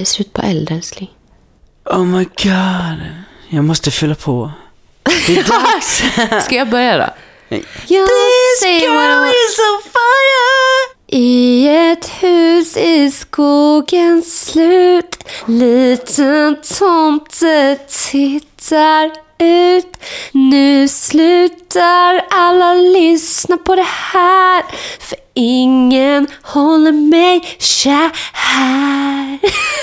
Det är slut på eld, älskling. Oh my god. Jag måste fylla på. Det är dags. Ska jag börja då? Jag This girl is on fire. I ett hus i skogens slut Liten tomte tittar ut Nu slutar alla lyssna på det här För ingen håller mig kär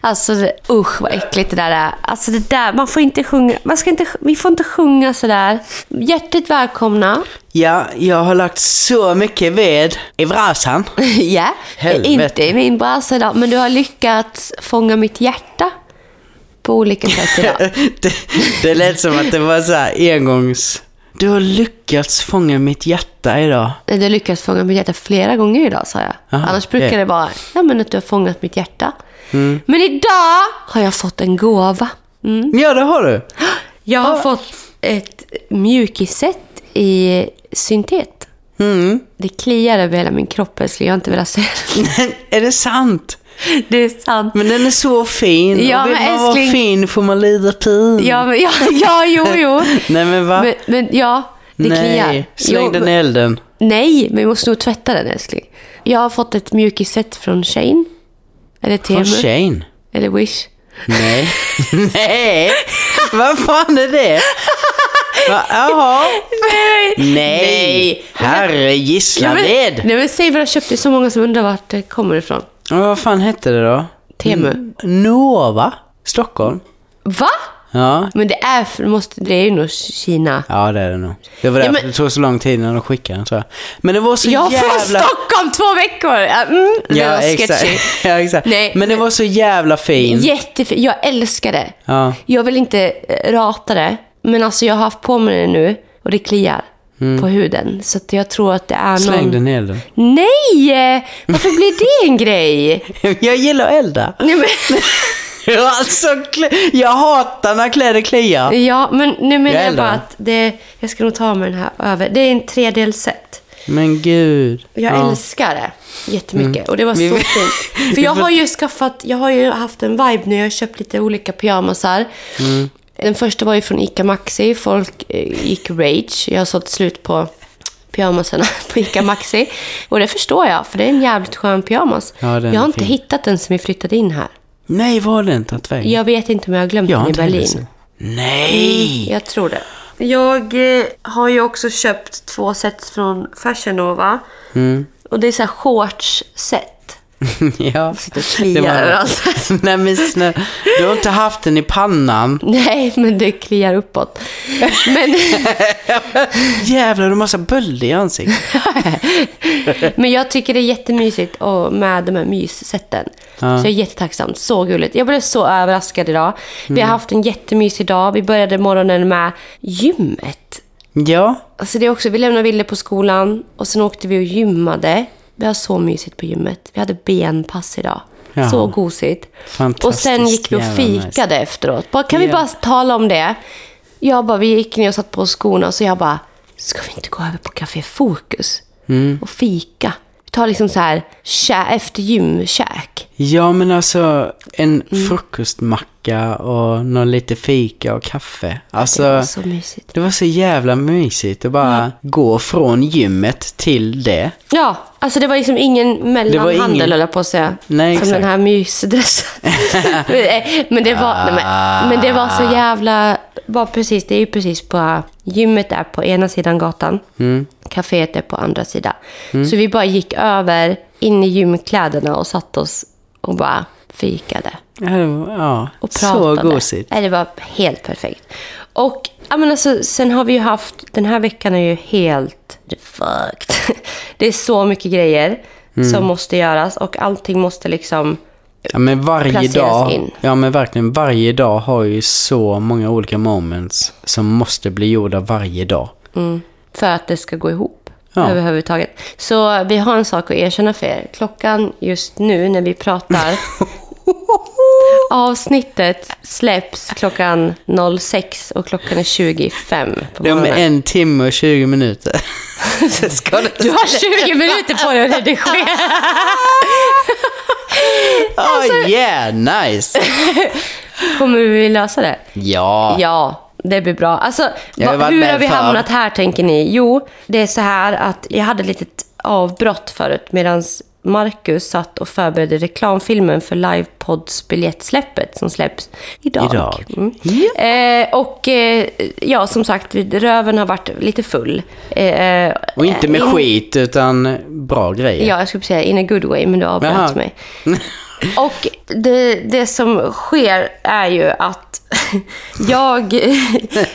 Alltså usch vad äckligt det där är. Alltså det där, man får inte sjunga, man ska inte, vi får inte sjunga sådär. Hjärtligt välkomna. Ja, jag har lagt så mycket ved i brasan. ja, Helvete. inte i min brasa idag, men du har lyckats fånga mitt hjärta på olika sätt idag. det, det lät som att det var så här engångs... Du har lyckats fånga mitt hjärta idag. Du har lyckats fånga mitt hjärta flera gånger idag, sa jag. Aha, Annars brukar ja. det vara ja, men att du har fångat mitt hjärta. Mm. Men idag har jag fått en gåva. Mm. Ja, det har du. Jag har fått ett mjukisset i syntet. Mm. Det kliar över hela min kropp, älskling. Jag har inte velat säga det. är det sant? Det är sant. Men den är så fin. Ja, och vill men man vara älskling- fin får man lida pin. Ja, men, ja, ja jo, jo. Nej, men va? Men, men ja, det kliar. Nej, släng Jo, den i men- elden. Nej, men vi måste nog tvätta den älskling. Jag har fått ett mjukisset från Shane. Eller Från Temu. Shane? Eller Wish. Nej. Nej! Vad fan är det? Va? Jaha. Nej! Nej. Herre Gislaved. Nej men säg vad du har köpt. Det är så många som undrar vart det kommer ifrån. Och Vad fan hette det då? Temu. Nova? Stockholm? Va? Ja. Men det är, för, måste, det är ju nog Kina. Ja, det är det nog. Det var därför men- det tog så lång tid när de skickade den, tror jag. Men det var så Jag jävla... från Stockholm två veckor! Ja, Mm, det Ja, var exakt. sketchy. ja, exakt. Nej, men det var så jävla fin. Jättefint. Jag älskar det. Ja. Jag vill inte eh, rata det. Men alltså jag har haft på mig det nu och det kliar på huden. Så jag tror att det är Mm. Någon... den i elden. Nej! Varför blir det en grej? jag gillar att elda. Nej, men, Ja, alltså, jag hatar när kläder kliar. ja, men nu menar Jag jag, bara att det, jag ska nog ta med den här över. Det är en tredjedelsset. Men gud. Jag Ja. älskar det jättemycket. Och det var så fint. För jag har ju skaffat, jag har ju haft en vibe nu. Jag har köpt lite olika pyjamasar. Mm. Den första var ju från Ica Maxi. Folk eh, gick rage. Jag har sålt slut på pyjamasarna på Ica Maxi. Och det förstår jag, för det är en jävligt skön pyjamas. Ja, jag har inte fin. hittat den som vi flyttade in här. Nej, var den tagit vägen? Jag vet inte om jag har glömt Jag den i Berlin. Nej! Jag tror det. Jag eh, har ju också köpt två set från Fashion Nova. Mm. Och det är så här shorts-set. ja. Sitter och kliar överallt. Nej men snälla, du har inte haft den i pannan. Nej, men det kliar uppåt. Men, Jävlar, du har massa bölder i ansiktet. men jag tycker det är jättemysigt och med de här myssätten. Så jag är jättetacksam. Så gulligt. Jag blev så överraskad idag. Vi har haft en jättemysig dag. Vi började morgonen med gymmet. Ja, Alltså det är också, vi lämnade Ville på skolan och sen åkte vi och gymmade. Vi har så mysigt på gymmet. Vi hade benpass idag. Jaha. Så gosigt. Och sen gick vi och fikade efteråt. Bara, kan vi Ja. bara tala om det? Jag bara, vi gick ner och satt på skorna så jag bara, ska vi inte gå över på Café Fokus? Mm. Och fika? Vi tar liksom så här, efter gymkäk. ja men alltså en Mm. frukostmacka och någon lite fika och kaffe. Alltså, Det var så mysigt. det var så jävla mysigt att bara gå från gymmet till det. Ja, alltså det var liksom ingen mellanhandel ingen- höll jag på att säga. Nej, Som exakt. den här mysdressen. men, det var, nej, men, men det var så jävla... Var precis, det är ju precis på... Gymmet är på ena sidan gatan. Mm. Caféet är på andra sidan. Så vi bara gick över in i gymkläderna och satt oss och bara fikade. Ja, Och så pratade. gosigt. Nej, det var helt perfekt. Och ja, men alltså, sen har vi ju haft, den här veckan är ju helt fucked. Det är så mycket grejer Mm. som måste göras och allting måste liksom... Ja men varje placeras dag, in. ja men verkligen varje dag har ju så många olika moments som måste bli gjorda varje dag. Mm, för att det ska gå ihop Ja. överhuvudtaget. Så vi har en sak att erkänna för er. Klockan just nu när vi pratar... avsnittet släpps klockan 06 och klockan är 25 på Det är om morgonen. en timme och 20 minuter. Du har 20 minuter på dig att redigera. Yeah, nice! Kommer vi lösa det? Ja. Ja, det blir bra. Alltså, va, hur har vi hamnat här tänker ni? Jo, det är så här att jag hade ett litet avbrott förut medan Marcus satt och förberedde reklamfilmen för Livepods biljettsläppet som släpps idag. Idag. Mm. Eh, och eh, ja, som sagt, röven har varit lite full. Eh, Och inte med in- skit, utan bra grejer. Ja, jag skulle säga in a good way, men du avbröt mig. Och det, det som sker är ju att jag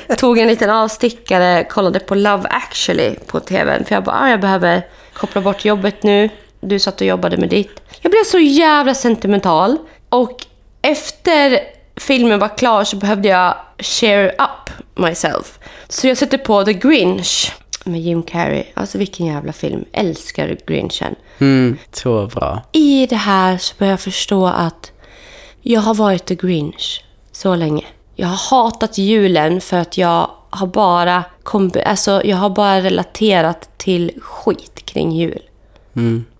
tog en liten avstickare, kollade på Love actually på tvn. För jag bara, ah, jag behöver koppla bort jobbet nu. Du satt och jobbade med ditt. Jag blev så jävla sentimental. Och efter filmen var klar så behövde jag share up myself. Så jag sätter på The Grinch med Jim Carrey. Alltså vilken jävla film. Älskar Grinchen. Mm, så bra. I det här så börjar jag förstå att jag har varit The Grinch så länge. Jag har hatat julen för att jag har bara, alltså, jag har bara relaterat till skit kring jul.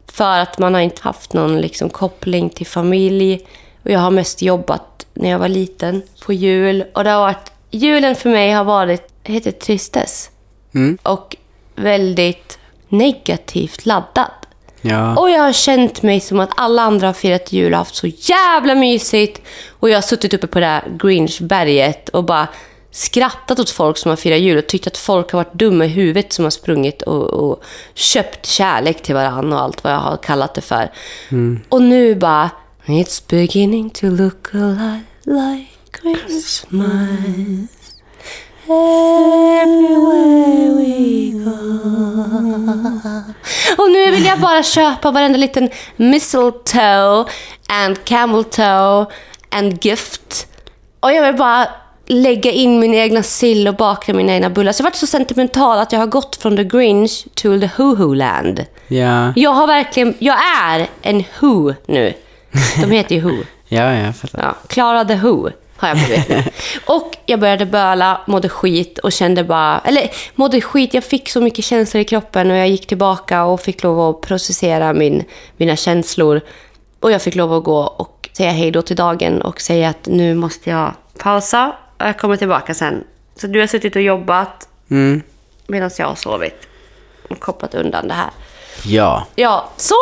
För att man har inte haft någon liksom, koppling till familj. Och jag har mest jobbat när jag var liten på jul. Och det har varit, julen för mig har varit, heter tristess. Mm. Och väldigt negativt laddad. Ja. Och jag har känt mig som att alla andra har firat jul och haft så jävla mysigt. Och jag har suttit uppe på det här Grinchberget och bara skrattat åt folk som har firat jul och tyckt att folk har varit dumma i huvudet som har sprungit och, och köpt kärlek till varandra och allt vad jag har kallat det för. Och nu bara... It's beginning to look a lot like Christmas everywhere we go och nu vill jag bara köpa varenda liten mistletoe and camel toe and gift. Och jag vill bara lägga in min egna sill och baka mina egna bullar. Så jag har varit så sentimental att jag har gått från the Grinch to the Hoo-Hoo land. Ja. Jag har verkligen, jag är en Who nu. De heter ju Who. Ja, jag fattar. Ja, Klara the Who har jag blivit nu. Och jag började böla, mådde skit och kände bara... Eller mådde skit, jag fick så mycket känslor i kroppen och jag gick tillbaka och fick lov att processera min, mina känslor. Och jag fick lov att gå och säga hej då till dagen och säga att nu måste jag pausa och jag kommer tillbaka sen. Så du har suttit och jobbat Mm. medan jag har sovit och kopplat undan det här. Ja. Ja, så...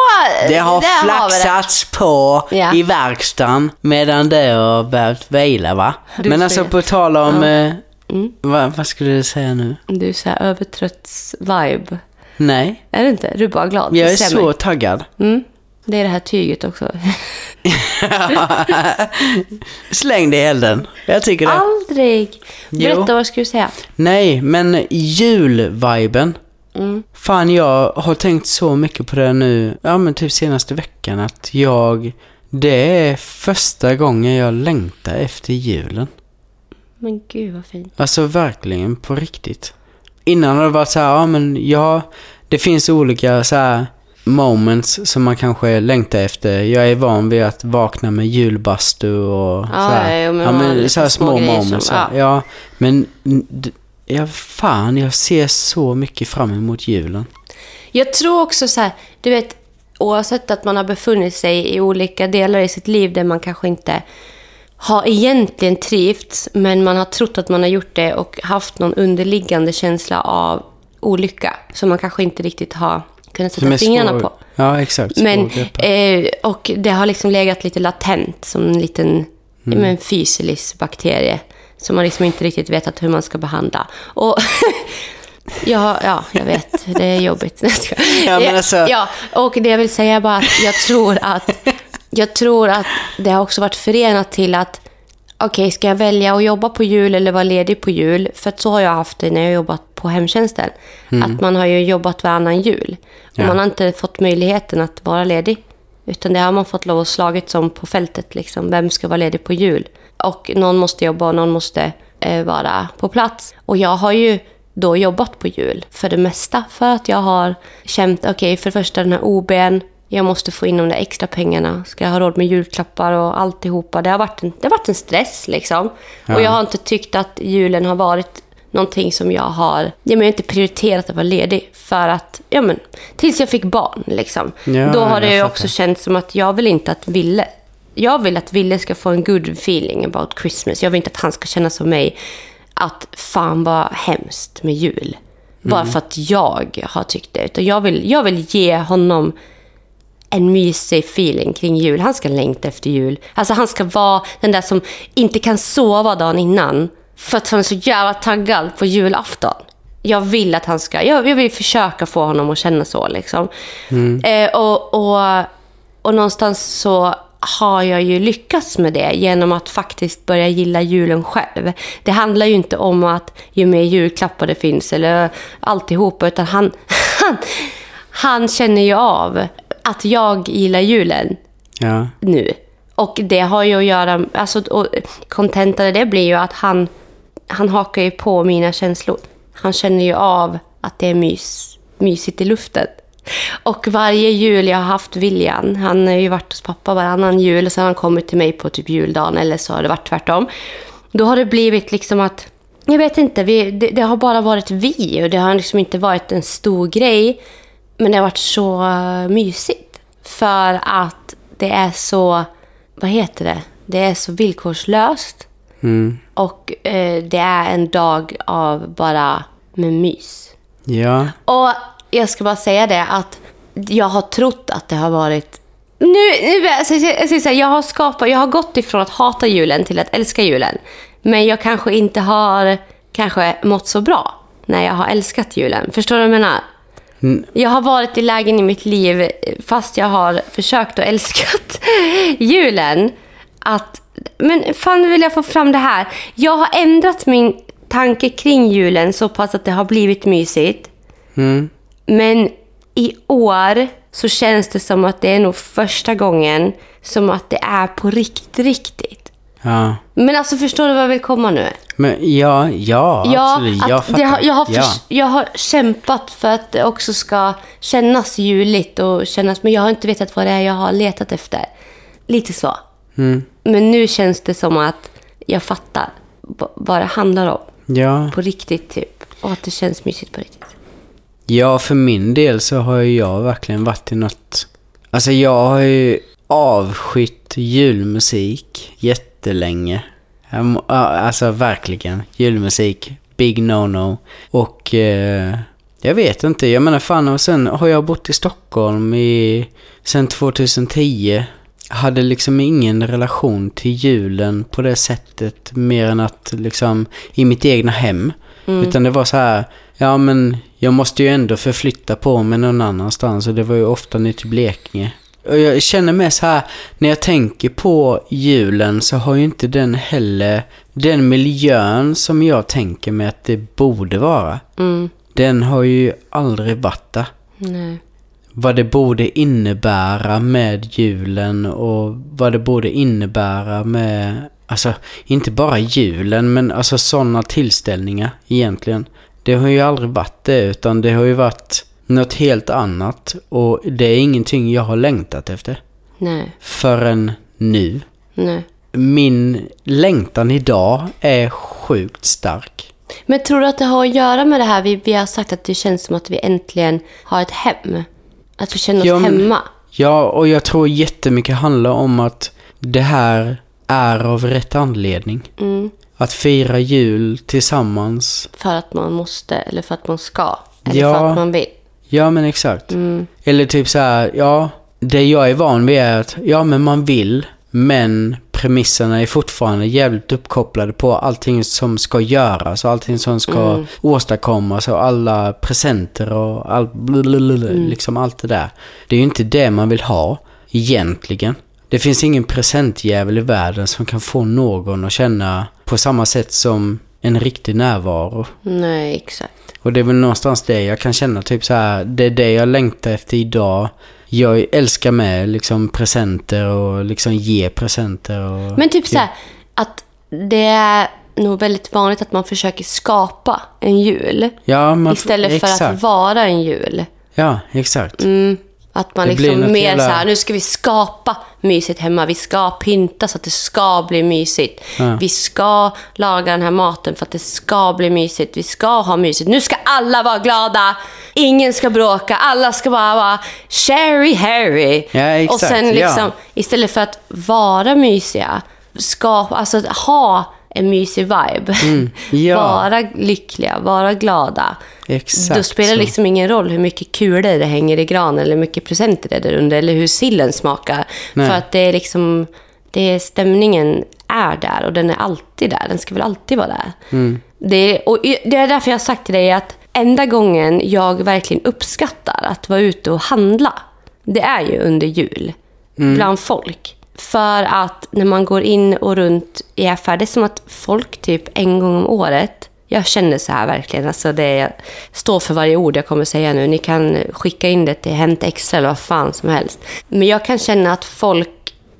Det har där flaxats på Ja. i verkstaden medan det har behövt vila, va? Du Men alltså på tal om... Eh, Mm. vad, vad skulle du säga nu? Du är så här övertrötts-vibe. Nej, Är du inte? Du är bara glad. jag är så mig. taggad. Mm. Det är det här tyget också. Släng det i elden. Jag tycker det. Aldrig! Berätta, Jo. vad ska du säga? Nej, men julviben. Mm. Fan, jag har tänkt så mycket på det nu, ja men typ senaste veckan att jag, det är första gången jag längtar efter julen. Men gud vad fint. Alltså verkligen på riktigt. Innan har det varit så här, ja men ja, det finns olika så här moments som man kanske längtar efter. Jag är van vid att vakna med julbastu och Ja, så här, ja, men ja, men så små små moments. som- ja. ja. men ja, fan, jag ser så mycket fram emot julen. Jag tror också så här, du vet, oavsett att man har befunnit sig i olika delar i sitt liv där man kanske inte har egentligen trivts, men man har trott att man har gjort det och haft någon underliggande känsla av olycka som man kanske inte riktigt har kunnat sätta fingrarna på. Ja, exakt. Men, eh, och det har liksom legat lite latent som en liten Mm. mm. fysilis-bakterie som man liksom inte riktigt vetat hur man ska behandla. Och ja, ja, jag vet, det är jobbigt. Ja, men alltså- ja, och det jag vill säga är bara att jag tror att, jag tror att det har också varit förenat till att okej, ska jag välja att jobba på jul eller vara ledig på jul? För att så har jag haft det när jag jobbat på hemtjänsten. Att man har ju jobbat varannan jul. Och Ja. man har inte fått möjligheten att vara ledig. Utan det har man fått lov att slagit som på fältet. Liksom. Vem ska vara ledig på jul? Och någon måste jobba och någon måste eh, vara på plats. Och jag har ju då jobbat på jul för det mesta. För att jag har känt, okej, för det första den här OBn. Jag måste få in de där extra pengarna. Ska jag ha råd med julklappar och alltihopa? Det har varit en, det har varit en stress liksom. Ja. Och jag har inte tyckt att julen har varit någonting som jag har... Ja, men jag har inte prioriterat att vara ledig för att... Ja, men, tills jag fick barn liksom. Ja, Då har det ju också känts som att jag vill inte att Ville jag vill att Ville ska få en good feeling about Christmas. Jag vill inte att han ska känna som mig att fan vad hemskt med jul. Bara för att jag har tyckt det. Utan jag vill, jag vill ge honom en mysig feeling kring jul. Han ska längta efter jul. Alltså han ska vara den där som inte kan sova dagen innan. För att han är så jävla taggad på julafton. Jag vill att han ska, jag, jag vill försöka få honom att känna så liksom. Eh, och, och, och någonstans så har jag ju lyckats med det genom att faktiskt börja gilla julen själv. Det handlar ju inte om att ju mer julklappar det finns eller alltihopa, utan han, han, han känner ju av att jag gillar julen Ja. nu. Och det har ju att göra, alltså och kontentan av det blir ju att han, han hakar ju på mina känslor. Han känner ju av att det är mys, mysigt i luften. Och varje jul jag har haft William, han har ju varit hos pappa varannan jul och så har han kommit till mig på typ juldagen eller så har det varit tvärtom. Då har det blivit liksom att, jag vet inte, vi, det, det har bara varit vi och det har liksom inte varit en stor grej. Men det har varit så mysigt. För att det är så, vad heter det? Det är så villkorslöst. Mm. Och eh, det är en dag av bara med mys. Ja. Och jag ska bara säga det att jag har trott att det har varit... Nu, nu jag ska jag har skapat, jag har gått ifrån att hata julen till att älska julen. Men jag kanske inte har kanske mått så bra när jag har älskat julen. Förstår du vad jag menar? Mm. Jag har varit i lägen i mitt liv, fast jag har försökt att älska julen, att... Men fan, vill jag få fram det här. Jag har ändrat min tanke kring julen så pass att det har blivit mysigt. Mm. Men i år så känns det som att det är nog första gången som att det är på riktigt, riktigt. Ja. Men alltså förstår du vad jag vill komma nu? Men ja, ja, absolut. att Jag fattar. har, jag, har ja. jag har kämpat för att det också ska kännas juligt och kännas... Men jag har inte vetat vad det är jag har letat efter. Lite så. Mm. Men nu känns det som att jag fattar vad det handlar om. ja. På riktigt typ. Och att det känns mysigt på riktigt. Ja, för min del så har ju jag verkligen varit i något... Alltså jag har ju avskytt julmusik jättelänge. Alltså verkligen. Julmusik. Big no-no. Och eh, jag vet inte. Jag menar fan och sen har jag bott i Stockholm i... Sen 2010. Hade liksom ingen relation till julen på det sättet mer än att liksom i mitt egna hem. Utan det var så här, ja men jag måste ju ändå förflytta på mig någon annanstans och det var ju ofta ner till Blekinge. Och jag känner mig så här, när jag tänker på julen så har ju inte den heller den miljön som jag tänker mig att det borde vara. Mm. Den har ju aldrig varit där Nej. vad det borde innebära med julen och vad det borde innebära med, alltså inte bara julen men alltså sådana tillställningar egentligen. Det har ju aldrig varit det utan det har ju varit något helt annat och det är ingenting jag har längtat efter Nej. förrän nu. Nej. Min längtan idag är sjukt stark. Men tror du att det har att göra med det här vi, vi har sagt att det känns som att vi äntligen har ett hem? Att vi känner oss Ja, hemma? Ja, och jag tror jättemycket handlar om att det här är av rätt anledning. Mm. Att fira jul tillsammans. För att man måste, eller för att man ska. Eller Ja. för att man vill. Ja, men exakt. Mm. Eller typ så här, ja, det jag är van vid är att, ja men man vill, men premisserna är fortfarande jävligt uppkopplade på allting som ska göras och allting som ska åstadkommas och alla presenter och allt, blablabla, liksom allt det där. Det är ju inte det man vill ha, egentligen. Det finns ingen presentjävel i världen som kan få någon att känna på samma sätt som en riktig närvaro. Nej, exakt. Och det är väl någonstans det jag kan känna, typ så här, det är det jag längtar efter idag. Jag älskar med liksom presenter och liksom ge presenter och... Men typ så här, att det är nog väldigt vanligt att man försöker skapa en jul. ja, man, Istället för exakt. att vara en jul. Ja, exakt. Mm. Att man Det liksom mer jävla- så här, nu ska vi skapa mysigt hemma. Vi ska pynta så att det ska bli mysigt. Ja. Vi ska laga den här maten för att det ska bli mysigt. Vi ska ha mysigt. Nu ska alla vara glada. Ingen ska bråka. Alla ska bara vara Sherry Harry. Ja, exakt, Och sen ja. liksom, istället för att vara mysiga, skapa, alltså ha en mysig vibe. Mm, ja. Vara lyckliga, vara glada. Exakt Då spelar det liksom ingen roll hur mycket kulor det hänger i granen eller hur mycket presenter det är där under eller hur sillen smakar. Nej. För att det är liksom, det är, stämningen är där och den är alltid där. Den ska väl alltid vara där. Mm. Det, och det är därför jag har sagt till dig att enda gången jag verkligen uppskattar att vara ute och handla, det är ju under jul. Mm. Bland folk. För att när man går in och runt i affärer, det är som att folk typ en gång om året jag känner så här verkligen. Alltså det jag står för varje ord jag kommer säga nu. Ni kan skicka in det till Hänt Extra eller vad fan som helst. Men jag kan känna att folk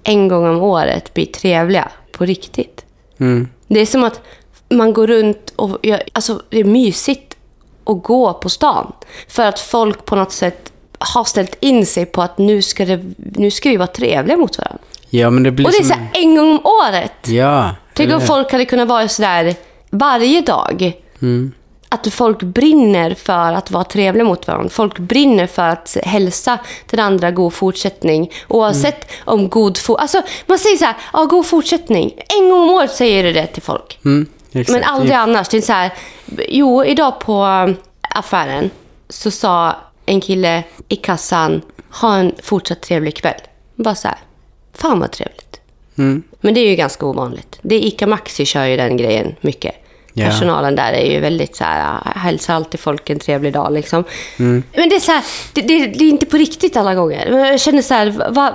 en gång om året blir trevliga på riktigt. Mm. Det är som att man går runt och... gör- Alltså det är mysigt att gå på stan. För att folk på något sätt har ställt in sig på att nu ska, det, nu ska vi vara trevliga mot varandra. Ja, men det blir Och det är som... så här en gång om året. Ja. Tänk om folk hade kunnat vara sådär varje dag. Mm. Att folk brinner för att vara trevliga mot varandra. Folk brinner för att hälsa den andra god fortsättning. Oavsett om god fortsättning... Alltså, man säger så här, ja, god fortsättning. En gång om året säger du det till folk. Mm. Men aldrig annars. Det är så här, jo, idag på äh, affären så sa en kille i kassan, ha en fortsatt trevlig kväll. Bara så här, fan vad trevligt. Mm. Men det är ju ganska ovanligt. Det är Ica Maxi kör ju den grejen mycket. Ja. Personalen där är ju väldigt så här, äh, hälsar alltid folk en trevlig dag liksom. Mm. Men det är så här, det, det, det är inte på riktigt alla gånger. Jag känner så här, va,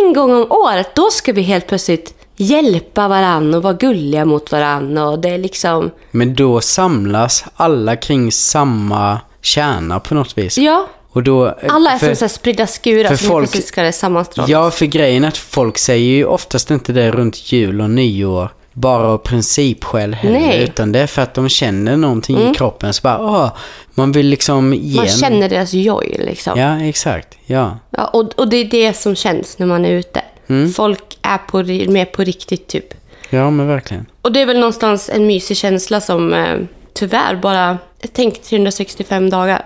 en gång om året, då ska vi helt plötsligt hjälpa varann och vara gulliga mot varann och det är liksom, Men då samlas alla kring samma kärna på något vis. ja. Och då... Alla är för- som så spridda skurar för som folk- plötsligt ska sammanstrålas. Ja, för grejen är att folk säger ju oftast inte det runt jul och nyår. Bara av principskäl heller. Nej. Mm. Utan det är för att de känner någonting i kroppen. Så bara, åh, man vill liksom ge Man känner deras joy liksom. Ja, exakt. Ja. Ja, och, och det är det som känns när man är ute. Mm. Folk är på, mer på riktigt typ. Ja, men verkligen. Och det är väl någonstans en mysig känsla som eh, tyvärr bara, tänk 365 dagar.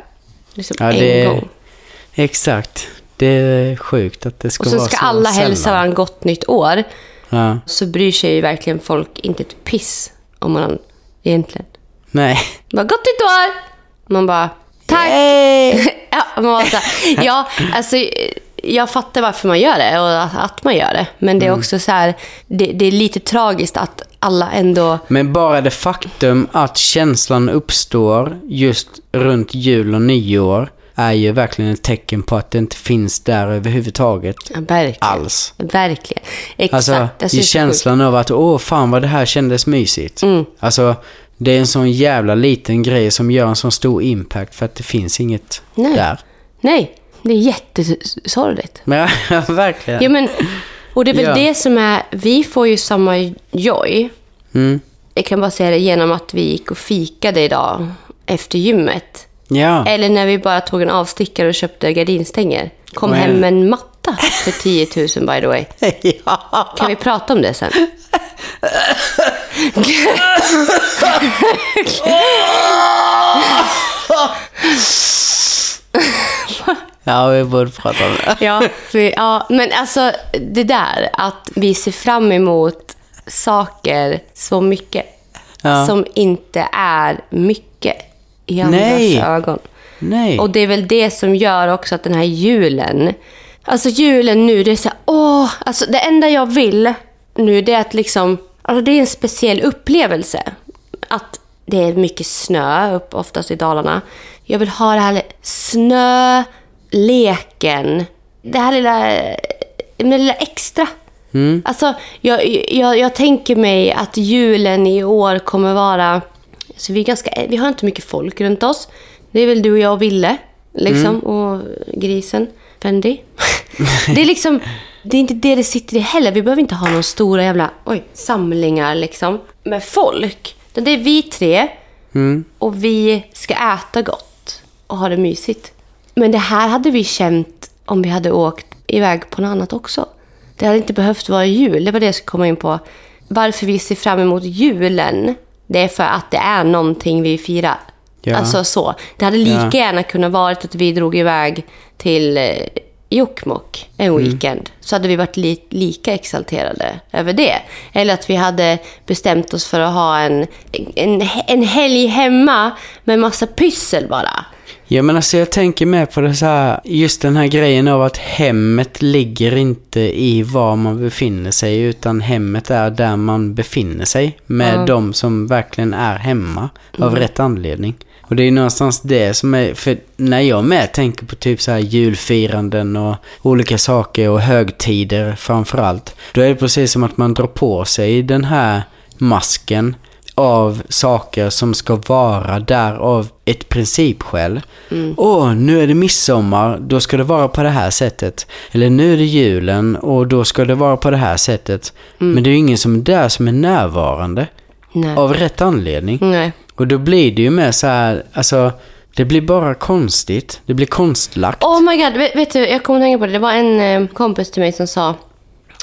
Liksom Ja, en det gång. Exakt. Det är sjukt att det ska Och så vara ska så alla sällan. hälsa varandra gott nytt år. Ja. Så bryr sig ju verkligen folk inte ett piss om man egentligen. Nej. Bara, gott nytt år! Man bara, tack! ja, man bara, så ja, alltså, jag fattar varför man gör det och att, att man gör det. Men det är också så här, det, det är lite tragiskt att alla ändå... Men bara det faktum att känslan uppstår just runt jul och nyår är ju verkligen ett tecken på att det inte finns där överhuvudtaget. Ja, verkligen. Alls. Verkligen. Exakt. Alltså, känslan av att åh fan vad det här kändes mysigt. Mm. Alltså, det är en sån jävla liten grej som gör en sån stor impact för att det finns inget Nej. där. Nej, det är jättesorgligt. Ja, verkligen. Ja, men, och det är väl Ja. det som är... Vi får ju samma joy. Mm. Jag kan bara säga det genom att vi gick och fikade idag efter gymmet. Ja. Eller när vi bara tog en avstickare och köpte gardinstänger. Kom Men- hem med en matta för 10 000 by the way. ja. Kan vi prata om det sen? ja, vi borde prata om det. Ja, för, ja, men alltså det där att vi ser fram emot saker så mycket Ja. som inte är mycket i andras Nej. ögon. Nej. Och det är väl det som gör också att den här julen... Alltså julen nu, det är så här, åh, alltså det enda jag vill nu det är att liksom... Alltså det är en speciell upplevelse. Att det är mycket snö, upp, oftast i Dalarna. Jag vill ha det här snö, leken, det här lilla, det lilla extra. Alltså, jag, jag, jag tänker mig att julen i år kommer vara... Alltså vi, är ganska, vi har inte mycket folk runt oss. Det är väl du och jag och Ville. Liksom, Och grisen. Fendi. det är liksom... Det är inte det det sitter i heller. Vi behöver inte ha några stora jävla oj, samlingar liksom, med folk. Det är vi tre och vi ska äta gott och ha det mysigt. Men det här hade vi känt om vi hade åkt iväg på något annat också. Det hade inte behövt vara jul, det var det jag skulle komma in på. Varför vi ser fram emot julen, det är för att det är någonting vi firar. Ja. Alltså så. Det hade lika Ja. gärna kunnat varit att vi drog iväg till eh, Jokkmokk en Mm. weekend. Så hade vi varit li- lika exalterade över det. Eller att vi hade bestämt oss för att ha en, en, en helg hemma med massa pyssel bara. Ja men alltså jag tänker mer på det så här, just den här grejen av att hemmet ligger inte i var man befinner sig utan hemmet är där man befinner sig med de som verkligen är hemma av rätt anledning. Och det är någonstans det som är, för när jag med tänker på typ så här julfiranden och olika saker och högtider framförallt, då är det precis som att man drar på sig den här masken av saker som ska vara där av ett principskäl. Åh, nu är det midsommar, då ska det vara på det här sättet. Eller nu är det julen och då ska det vara på det här sättet. Men det är ju ingen som är där som är närvarande. Nej. Av rätt anledning. Nej. Och då blir det ju mer så här, alltså, det blir bara konstigt. Det blir konstlagt. Oh my god, vet, vet du, jag kommer att tänka på det. Det var en eh, kompis till mig som sa,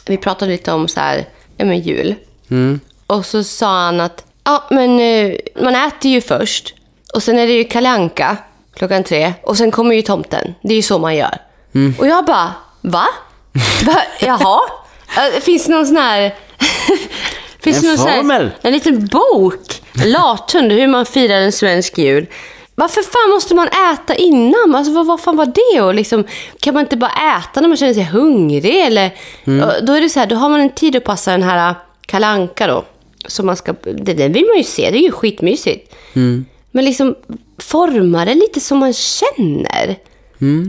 vi pratade lite om så här, ja men jul. Mm. Och så sa han att, ja men eh, man äter ju först. Och sen är det ju Kalle Anka klockan tre. Och sen kommer ju tomten. Det är ju så man gör. Mm. Och jag bara, va? va? Jaha? Eh, Finns det någon sån här... Finns En någon formel. En liten bok. Lathund, hur man firar en svensk jul. Varför fan måste man äta innan? Alltså, vad, vad fan var det? Och liksom, kan man inte bara äta när man känner sig hungrig? Eller, och Då är det så här, då har man en tid att passa den här kalanka då. Som man ska, det, det vill man ju se, det är ju skitmysigt. Men liksom forma det lite som man känner.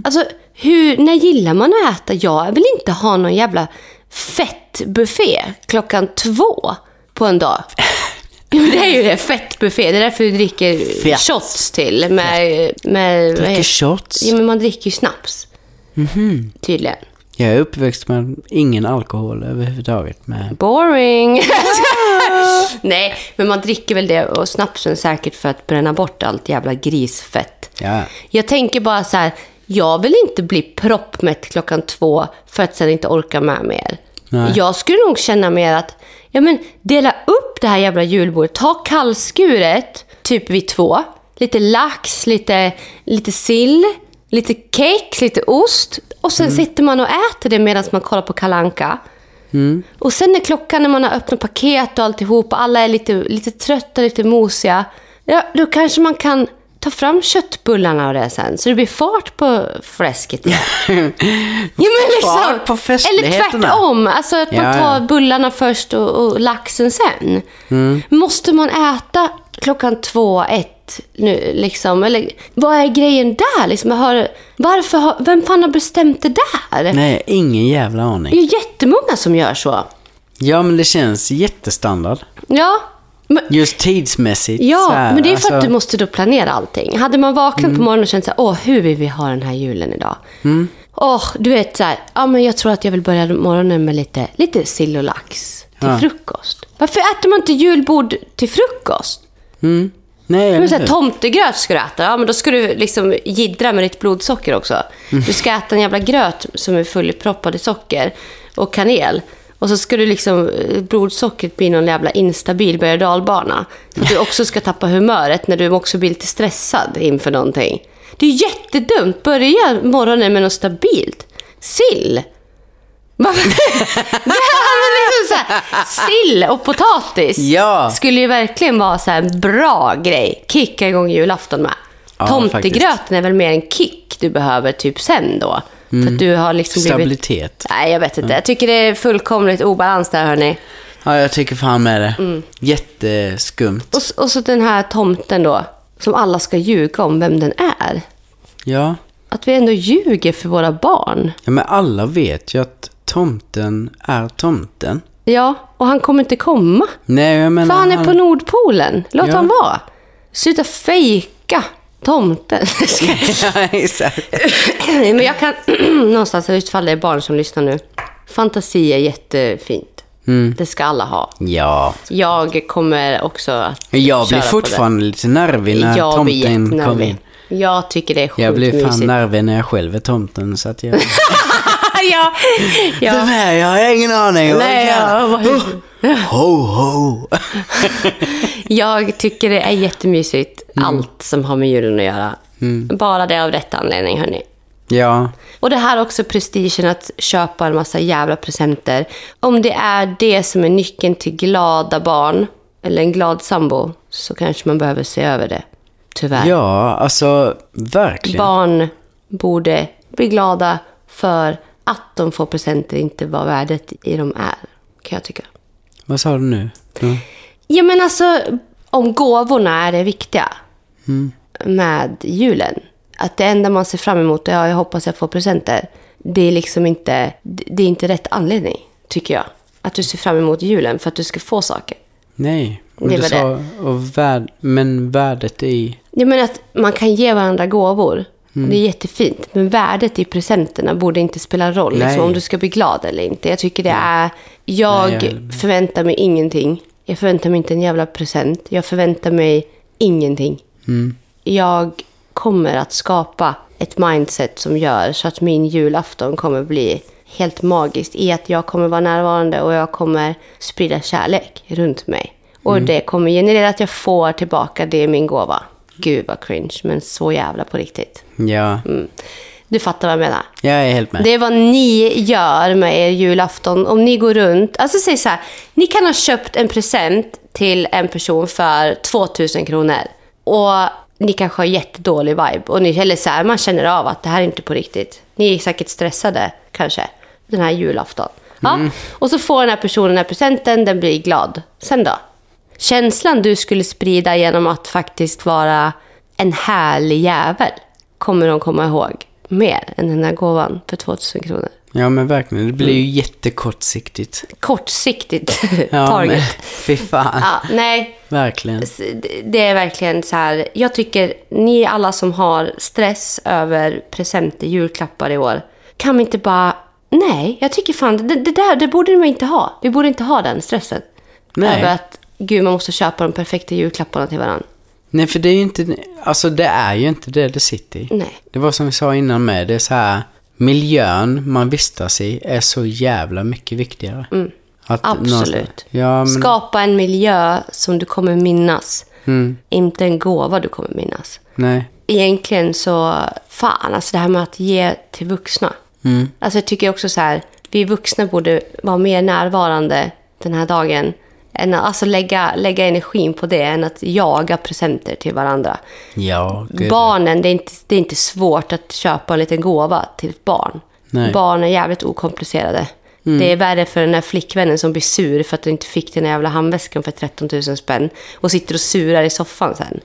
Alltså, hur, när gillar man att äta? Jag vill inte ha någon jävla fettbuffé klockan två på en dag. Jo, det är ju det. Fettbuffé. Det är därför vi dricker Fett. shots till. Med, med, Dricker shots. Ja, men man dricker ju snaps. Tydligen. Jag är uppväxt med ingen alkohol överhuvudtaget. Med... Boring. Nej, men man dricker väl det och snapsen säkert för att bränna bort allt jävla grisfett. Ja. Jag tänker bara så här, jag vill inte bli proppmätt klockan två för att sen inte orka med mer. Nej. Jag skulle nog känna mer att, ja men dela upp det här jävla julbordet. Ta kallskuret, typ vid två. Lite lax, lite, lite sill, lite kex, lite ost. Och sen sitter man och äter det medan man kollar på kalanka. Och sen när klockan när man har öppnat paket och alltihop och alla är lite, lite trötta, lite mosiga. Ja, då kanske man kan ta fram köttbullarna och det sen. Så det blir fart på fläsket ja, men liksom, Fart på Eller festligheterna. tvärtom. Alltså att man Ja, tar ja. bullarna först och, och laxen sen. Måste man äta klockan två, ett nu liksom? Eller vad är grejen där? Liksom, hör, varför har, vem fan har bestämt det där? Nej, ingen jävla Det aning. är ju jättemånga som gör så. Ja, men det känns jättestandard. Ja, men, Just tidsmässigt. ja, här, men det är för att alltså- du måste då planera allting. Hade man vaknat på morgonen och känt så här, åh, hur vill vi ha den här julen idag? Åh, du vet så här, ja men jag tror att jag vill börja morgonen med lite, lite sill och lax till Ja. frukost. Varför äter man inte julbord till frukost? Mm. Nej, Men så här, tomtegröt ska du äta. Ja, men då ska du liksom jiddra med ditt blodsocker också. Du ska äta en jävla gröt som är fullproppad i socker och kanel. Och så ska du liksom, eh, blodsockret bli någon jävla instabil berg och dalbana. Så att du också ska tappa humöret när du också blir lite stressad inför någonting. Det är jättedumt. Börja morgonen med något stabilt. Sill. Är liksom så här, sill och potatis Ja. skulle ju verkligen vara så här en bra grej. Kicka igång julafton med. Ja, Tomtegröten är väl mer en kick du behöver typ sen då. För att du har liksom blivit... Stabilitet. Nej, jag vet inte. Jag tycker det är fullkomligt obalans där, hörni. Ja, jag tycker fan med det. Mm. Jätteskumt. Och, s- och så den här tomten då, som alla ska ljuga om vem den är. Ja. Att vi ändå ljuger för våra barn. ja, men alla vet ju att tomten är tomten. Ja, och han kommer inte komma. Nej, jag menar... För han är på Nordpolen. Låt Ja. han vara. Sluta fejka tomten. ja, exakt. Men jag kan någonstans, ifall det är barn som lyssnar nu. Fantasi är jättefint. Det ska alla ha. Ja. Jag kommer också att Jag blir fortfarande lite nervig när Jag tomten kom jättenervig. in. Jag tycker det är sjukt Jag blir fan mysigt. nervig när jag själv är tomten så att jag... ja, Vem ja. är jag? Jag har ingen aning. Nej, ja, vad- Ho, ho. Jag tycker det är jättemysigt, allt som har med julen att göra. Bara det av rätt anledning, hörni. Ja, Och det här är också prestigen att köpa en massa jävla presenter. Om det är det som är nyckeln till glada barn, eller en glad sambo, så kanske man behöver se över det. Tyvärr. ja, alltså verkligen. Barn borde bli glada för att de får presenter, inte vad värdet i dem är, kan jag tycka. Vad sa du nu? Ja. Ja, men alltså, om gåvorna är det viktiga med julen. Att det enda man ser fram emot är, ja, jag hoppas jag får presenter. Det är liksom inte, det är inte rätt anledning, tycker jag. Att du ser fram emot julen för att du ska få saker. Nej, och Det du sa, och värd, men värdet i... Jag menar att man kan ge varandra gåvor. Mm. Det är jättefint. Men värdet i presenterna borde inte spela roll. Liksom, om du ska bli glad eller inte. Jag tycker det är... Jag Nej, jag- förväntar mig ingenting. Jag förväntar mig inte en jävla present. Jag förväntar mig ingenting. Mm. Jag kommer att skapa ett mindset som gör så att min julafton kommer bli helt magiskt i att jag kommer vara närvarande och jag kommer sprida kärlek runt mig. Och Mm. det kommer generera att jag får tillbaka det i min gåva. Gud vad cringe, men så jävla på riktigt. Ja, Du fattar vad jag menar. jag är helt med. Det är vad ni gör med er julafton. Om ni går runt, alltså säg så här, ni kan ha köpt en present till en person för 2000 kronor. Och ni kanske har jättedålig vibe. Och ni, eller så här, man känner av att det här är inte på riktigt. Ni är säkert stressade kanske, den här julafton. Ja, Och så får den här personen den här presenten, den blir glad. Sen då? Känslan du skulle sprida genom att faktiskt vara en härlig jävel kommer de komma ihåg mer än den här gåvan för 2000 kronor. Ja, men verkligen. Det blir ju Mm. jättekortsiktigt. Kortsiktigt Ja, target. men fy fan. Ja, nej, Verkligen. det- är verkligen så här. Jag tycker ni alla som har stress över presenter, julklappar i år. Kan vi inte bara... Nej, jag tycker fan det, det där det borde man inte ha. Vi borde inte ha den stressen. Nej. Över att gud, man måste köpa de perfekta julklapparna till varandra. Nej, för det är ju inte... Alltså, det är ju inte det det sitter i. Nej. Det var som vi sa innan med. Det är så här... Miljön man vistas i är så jävla mycket viktigare. Att Mm. Absolut. någonstans- Ja, men... Skapa en miljö som du kommer minnas. Mm, Inte en gåva du kommer minnas. nej. Egentligen så, fan alltså det här med att ge till vuxna. Mm. Alltså jag tycker också så här, vi vuxna borde vara mer närvarande den här dagen. Än, att- alltså lägga, lägga energin på det än att jaga presenter till varandra. Ja. Barnen, det är, inte, det är inte svårt att köpa en liten gåva till ett barn. Nej. Barn är jävligt okomplicerade. Det är värre för den där flickvännen som blir sur för att du inte fick den där jävla handväskan för 13 000 spänn. Och sitter och surar i soffan sen.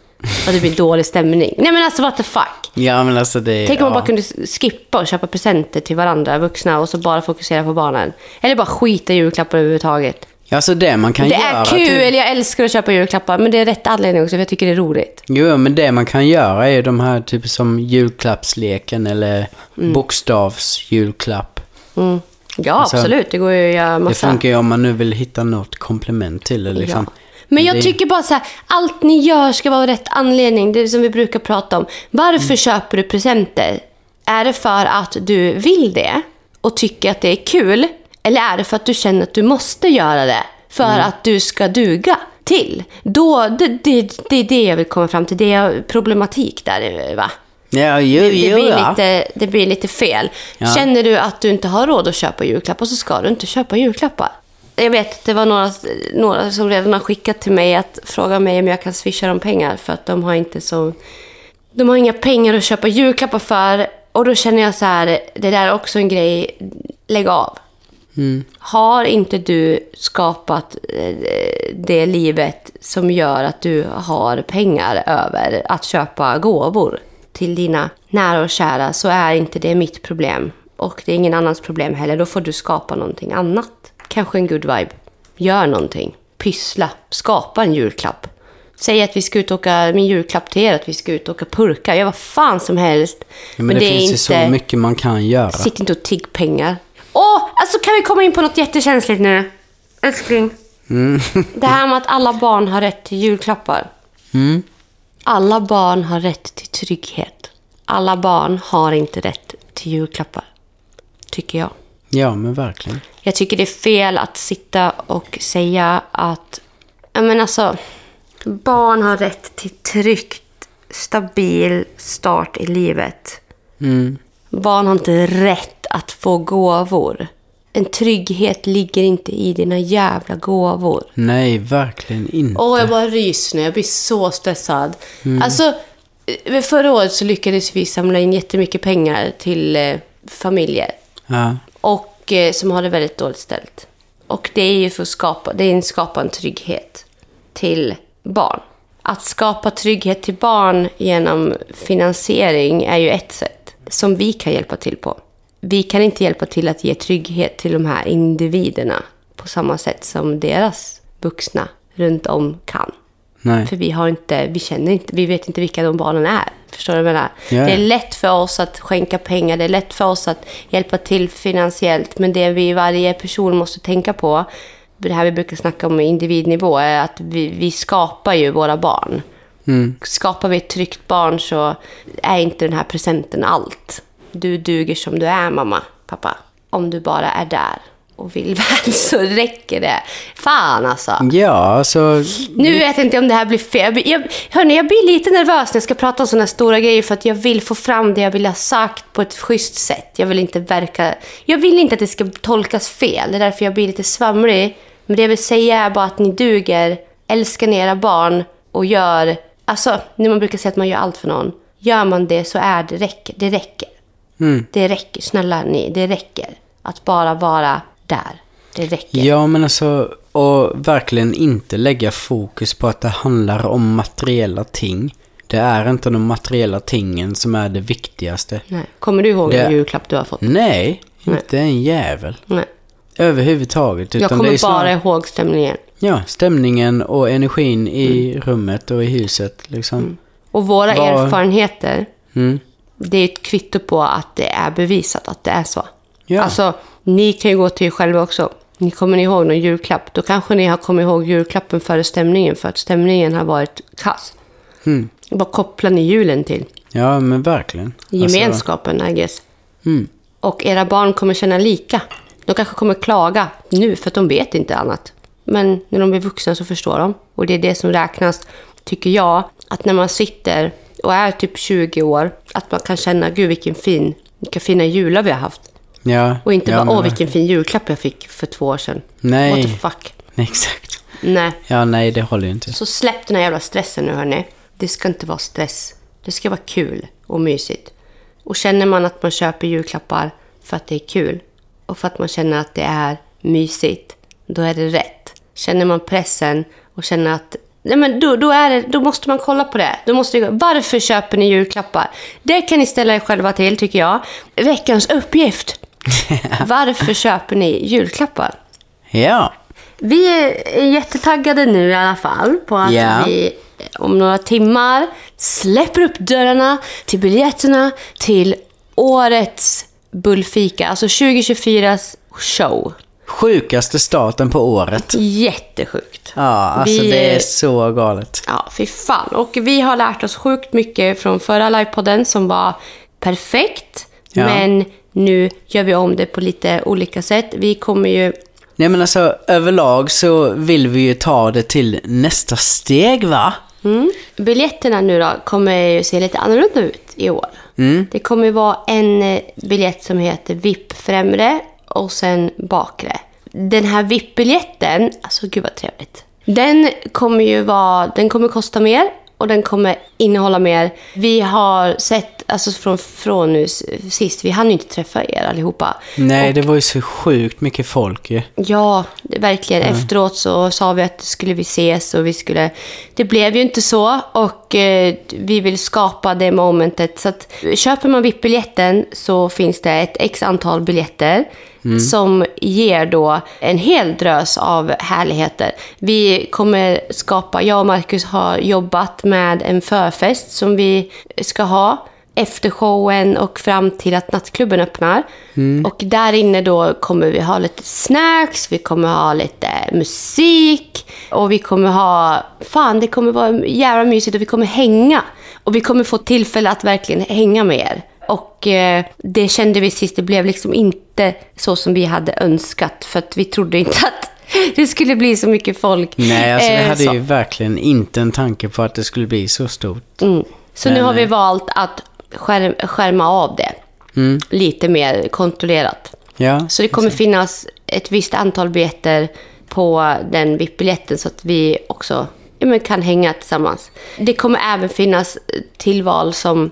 Och det blir dålig stämning. Nej men alltså what the fuck. Ja, men alltså det... Tänk om man ja. bara kunde skippa och köpa presenter till varandra, vuxna, och så bara fokusera på barnen. Eller bara skita i julklappar överhuvudtaget. Alltså det man kan Det göra... är kul, Typ, jag älskar att köpa julklappar, men det är rätt anledning också, för jag tycker det är roligt. jo, men det man kan göra är de här typ som julklappsleken eller bokstavsjulklapp. Mm. Ja, Alltså, absolut. Det går ju att göra Det massa. funkar ju om man nu vill hitta något komplement till det liksom. Ja. Men jag det- tycker bara så här, allt ni gör ska vara av rätt anledning. Det är som vi brukar prata om. Varför Mm. köper du presenter? Är det för att du vill det och tycker att det är kul? Eller är det för att du känner att du måste göra det för Mm. att du ska duga till? Då, det, det, det är det jag vill komma fram till. Det är problematik där, va? Ja, jo, Det, det, blir ja. lite, det blir lite fel. Ja. Känner du att du inte har råd att köpa julklappar så ska du inte köpa julklappar. Jag vet att det var några, några som redan har skickat till mig att fråga mig om jag kan swisha dem pengar för att de har inte så... De har inga pengar att köpa julklappar för. Och då känner jag så här, det där är också en grej, lägg av. Har inte du skapat eh, det livet som gör att du har pengar över att köpa gåvor till dina nära och kära så är inte det mitt problem. Och det är ingen annans problem heller. Då får du skapa någonting annat. Kanske en good vibe. Gör någonting. Pyssla. Skapa en julklapp. Säg att vi ska ut och åka, min julklapp till er, att vi ska ut och åka purka. Gör vad fan som helst. Ja, men, det, finns ju så mycket man kan göra. Sitt inte och tigg pengar. Åh, alltså kan vi komma in på något jättekänsligt nu? Älskling. Mm. Det här med att alla barn har rätt till julklappar. Alla barn har rätt till trygghet. Alla barn har inte rätt till julklappar. Tycker jag. Ja, men verkligen. Jag tycker det är fel att sitta och säga att... Ja, men alltså, barn har rätt till tryggt, stabil start i livet. Mm. Barn har inte rätt att få gåvor. En trygghet ligger inte i dina jävla gåvor. Nej, verkligen inte. Åh, jag bara ryser nu. Jag blir så stressad. Alltså, eh, förra året så lyckades vi samla in jättemycket pengar till eh, familjer. Ja. Och eh, som har det väldigt dåligt ställt. Och det är ju för att skapa, det är att skapa en trygghet till barn. Att skapa trygghet till barn genom finansiering är ju ett sätt som vi kan hjälpa till på. Vi kan inte hjälpa till att ge trygghet till de här individerna på samma sätt som deras vuxna runt om kan. Nej. För vi har inte, vi känner inte, vi vet inte vilka de barnen är. Förstår du vad jag menar? Ja. Det är lätt för oss att skänka pengar, det är lätt för oss att hjälpa till finansiellt. Men det vi varje person måste tänka på, det här vi brukar snacka om i individnivå, är att vi, vi skapar ju våra barn. Mm. Skapar vi ett tryggt barn så är inte den här presenten allt. Du duger som du är mamma, pappa. Om du bara är där och vill väl så räcker det. Fan alltså. Ja, alltså... Nu vet jag inte om det här blir fel. Jag, hörni, jag blir lite nervös när jag ska prata om sådana stora grejer för att jag vill få fram det jag vill ha sagt på ett schysst sätt. Jag vill inte verka... Jag vill inte att det ska tolkas fel. Det är därför jag blir lite svamlig. Men det jag vill säga är bara att ni duger, älskar ni era barn och gör... Alltså, när man brukar säga att man gör allt för någon. Gör man det så är det räcker. Det räcker. Mm. Det räcker. Snälla ni, det räcker. Att bara vara där. Det räcker. Ja, men alltså... Och verkligen inte lägga fokus på att det handlar om materiella ting. Det är inte de materiella tingen som är det viktigaste. Nej. Kommer du ihåg Det- en julklapp du har fått? Nej, inte en jävel. Nej. Överhuvudtaget. Utan Jag kommer är snar- bara ihåg stämningen. Ja, stämningen och energin i Mm. rummet och i huset liksom. Och våra Vad- erfarenheter, Mm. Det är ett kvitto på att det är bevisat att det är så. Ja. Alltså, ni kan ju gå till er själva också. Ni kommer ni ihåg någon julklapp, då kanske ni har kommit ihåg julklappen före stämningen för att stämningen har varit kass. Mm. Vad kopplar ni julen till? Ja, men verkligen. Alltså, Gemenskapen, I guess. mm. Och era barn kommer känna lika. De kanske kommer klaga nu för att de vet inte annat. Men när de blir vuxna så förstår de. Och det är det som räknas, tycker jag. Att när man sitter och är typ 20 år, att man kan känna, gud vilken fin, vilka fina jular vi har haft. ja, Och inte ja, bara, åh vilken fin julklapp jag fick för två år sedan. Nej. What the fuck. Nej, exakt. Nej. Ja, nej, det håller ju inte. Så släpp den här jävla stressen nu hörni. Det ska inte vara stress. Det ska vara kul och mysigt. Och känner man att man köper julklappar för att det är kul och för att man känner att det är mysigt, då är det rätt. Känner man pressen och känner att Nej, men då, då, är det, då måste man kolla på det. Då måste det. Varför köper ni julklappar? Det kan ni ställa er själva till, tycker jag. Veckans uppgift. Varför köper ni julklappar? Ja. Vi är jättetaggade nu i alla fall på att Ja. vi om några timmar släpper upp dörrarna till biljetterna till årets Bullfika, alltså 2024s show. Sjukaste starten på året. Jättesjukt. Ja, alltså Vi- det är så galet. Ja, fy fan. Och vi har lärt oss sjukt mycket från förra livepodden som var perfekt. Ja. Men nu gör vi om det på lite olika sätt. Vi kommer ju Nej men alltså överlag så vill vi ju ta det till nästa steg va? Mm. Biljetterna nu då kommer ju se lite annorlunda ut i år. Mm. Det kommer vara en eh, biljett som heter VIP främre och sen bakre. Den här VIP-biljetten, alltså gud vad trevligt. Den kommer ju vara, den kommer kosta mer och den kommer innehålla mer. Vi har sett, alltså från, från nu sist, vi hann ju inte träffa er allihopa. Nej, det var ju så sjukt mycket folk ju. Ja, det, verkligen. Efteråt så sa vi att skulle vi ses och vi skulle... Det blev ju inte så och eh, vi vill skapa det momentet. Så att köper man VIP-biljetten så finns det ett x antal biljetter som ger då en hel drös av härligheter. Vi kommer skapa, jag och Marcus har jobbat med en förfest som vi ska ha efter showen och fram till att nattklubben öppnar. Och där inne då kommer vi ha lite snacks, vi kommer ha lite musik och vi kommer ha... Fan, det kommer vara jävla mysigt och vi kommer hänga. Och vi kommer få tillfälle att verkligen hänga med er. Och eh, det kände vi sist, det blev liksom inte så som vi hade önskat. För att vi trodde inte att det skulle bli så mycket folk. Nej, alltså vi Eh, hade så. ju verkligen inte en tanke på att det skulle bli så stort. Mm. Så Men, nu har vi eh, valt att skärm, skärma av det Mm. lite mer kontrollerat. Ja, Så det kommer finnas ett visst antal biljetter på den VIP-biljetten så att vi också ja, men kan hänga tillsammans. Det kommer även finnas tillval som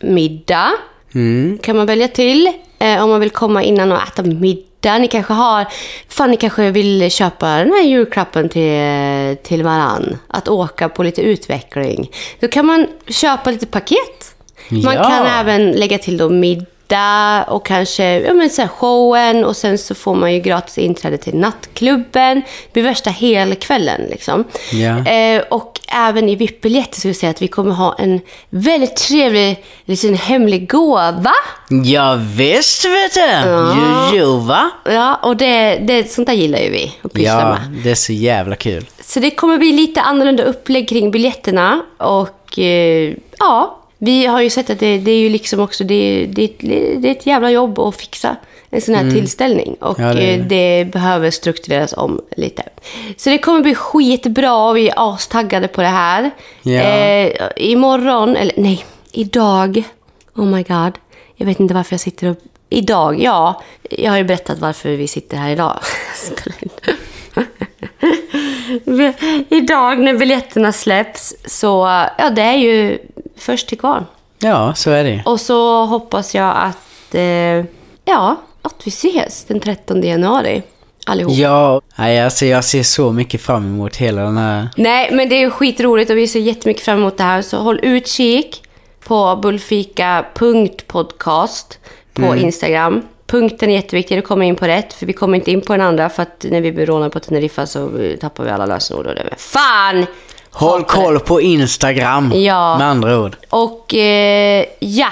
middag. Mm. kan man välja till. Eh, om man vill komma innan och äta middag. Ni kanske har... Fan, ni kanske vill köpa den här julklappen till, till varann. Att åka på lite utveckling. Då kan man köpa lite paket. Man Ja. kan även lägga till då middag och kanske ja, men så här showen och sen så får man ju gratis inträde till nattklubben. Det blir värsta helkvällen liksom. Ja. Eh, och även i VIP-biljetter ska vi säga att vi kommer ha en väldigt trevlig liten hemlig gåva. Ja, visst vet du. Jojo, va? Ja, och det, det, sånt där gillar ju vi att pyssla Ja, med. det är så jävla kul. Så det kommer bli lite annorlunda upplägg kring biljetterna. Och eh, ja, vi har ju sett att det, det är ju liksom också det, det, det är ett jävla jobb att fixa en sån här tillställning. Och Mm. Ja, det är det, behöver struktureras om lite. Så det kommer bli skitbra vi är astaggade på det här. Ja. Eh, imorgon, eller nej, idag. Oh my god. Jag vet inte varför jag sitter och... Idag, ja. Jag har ju berättat varför vi sitter här idag. Idag när biljetterna släpps så, ja det är ju först till kvarn. Ja, så är det. Och så hoppas jag att, eh, ja, att vi ses den 13 januari. Allihop. Ja, nej, alltså jag ser så mycket fram emot hela den här... Nej, men det är skitroligt och vi ser jättemycket fram emot det här. Så håll utkik på bullfika.podcast på Instagram. Punkten är jätteviktig, du kommer in på rätt. För vi kommer inte in på den andra för att när vi blir rånade på Teneriffa så eh, tappar vi alla lösenord. Och det är fan! Håll det. koll på Instagram, Ja. med andra ord. Och eh, ja,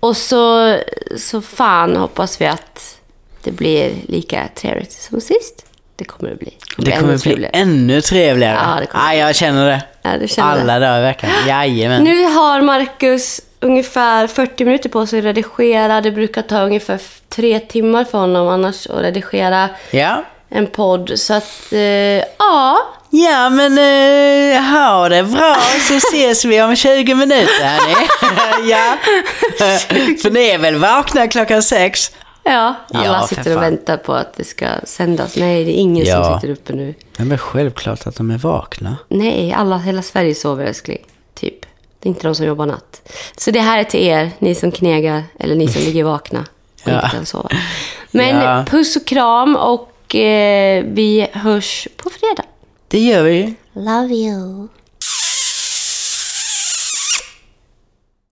och så, så fan hoppas vi att det blir lika trevligt som sist. Det kommer det bli. Det blir kommer ännu bli trevligare. ännu trevligare. Ja, det kommer ja, jag känner det. Ja, känner det. Alla dagar i veckan. Jajamän. Nu har Marcus ungefär 40 minuter på sig att redigera. Det brukar ta ungefär tre timmar för honom annars att redigera Ja. en podd. Så att, eh, ja. Ja, men uh, ha det bra så ses vi om 20 minuter hörni. ja. För ni är väl vakna klockan sex? Ja, alla Ja, sitter och väntar på att det ska sändas. Nej, det är ingen Ja. som sitter uppe nu. Är väl självklart att de är vakna. Nej, alla, hela Sverige sover älskling. Typ. Det är inte de som jobbar natt. Så det här är till er, ni som knegar eller ni som ligger vakna och Ja. inte kan sova. Men Ja. puss och kram och eh, vi hörs på fredag. Det gör vi. Love you.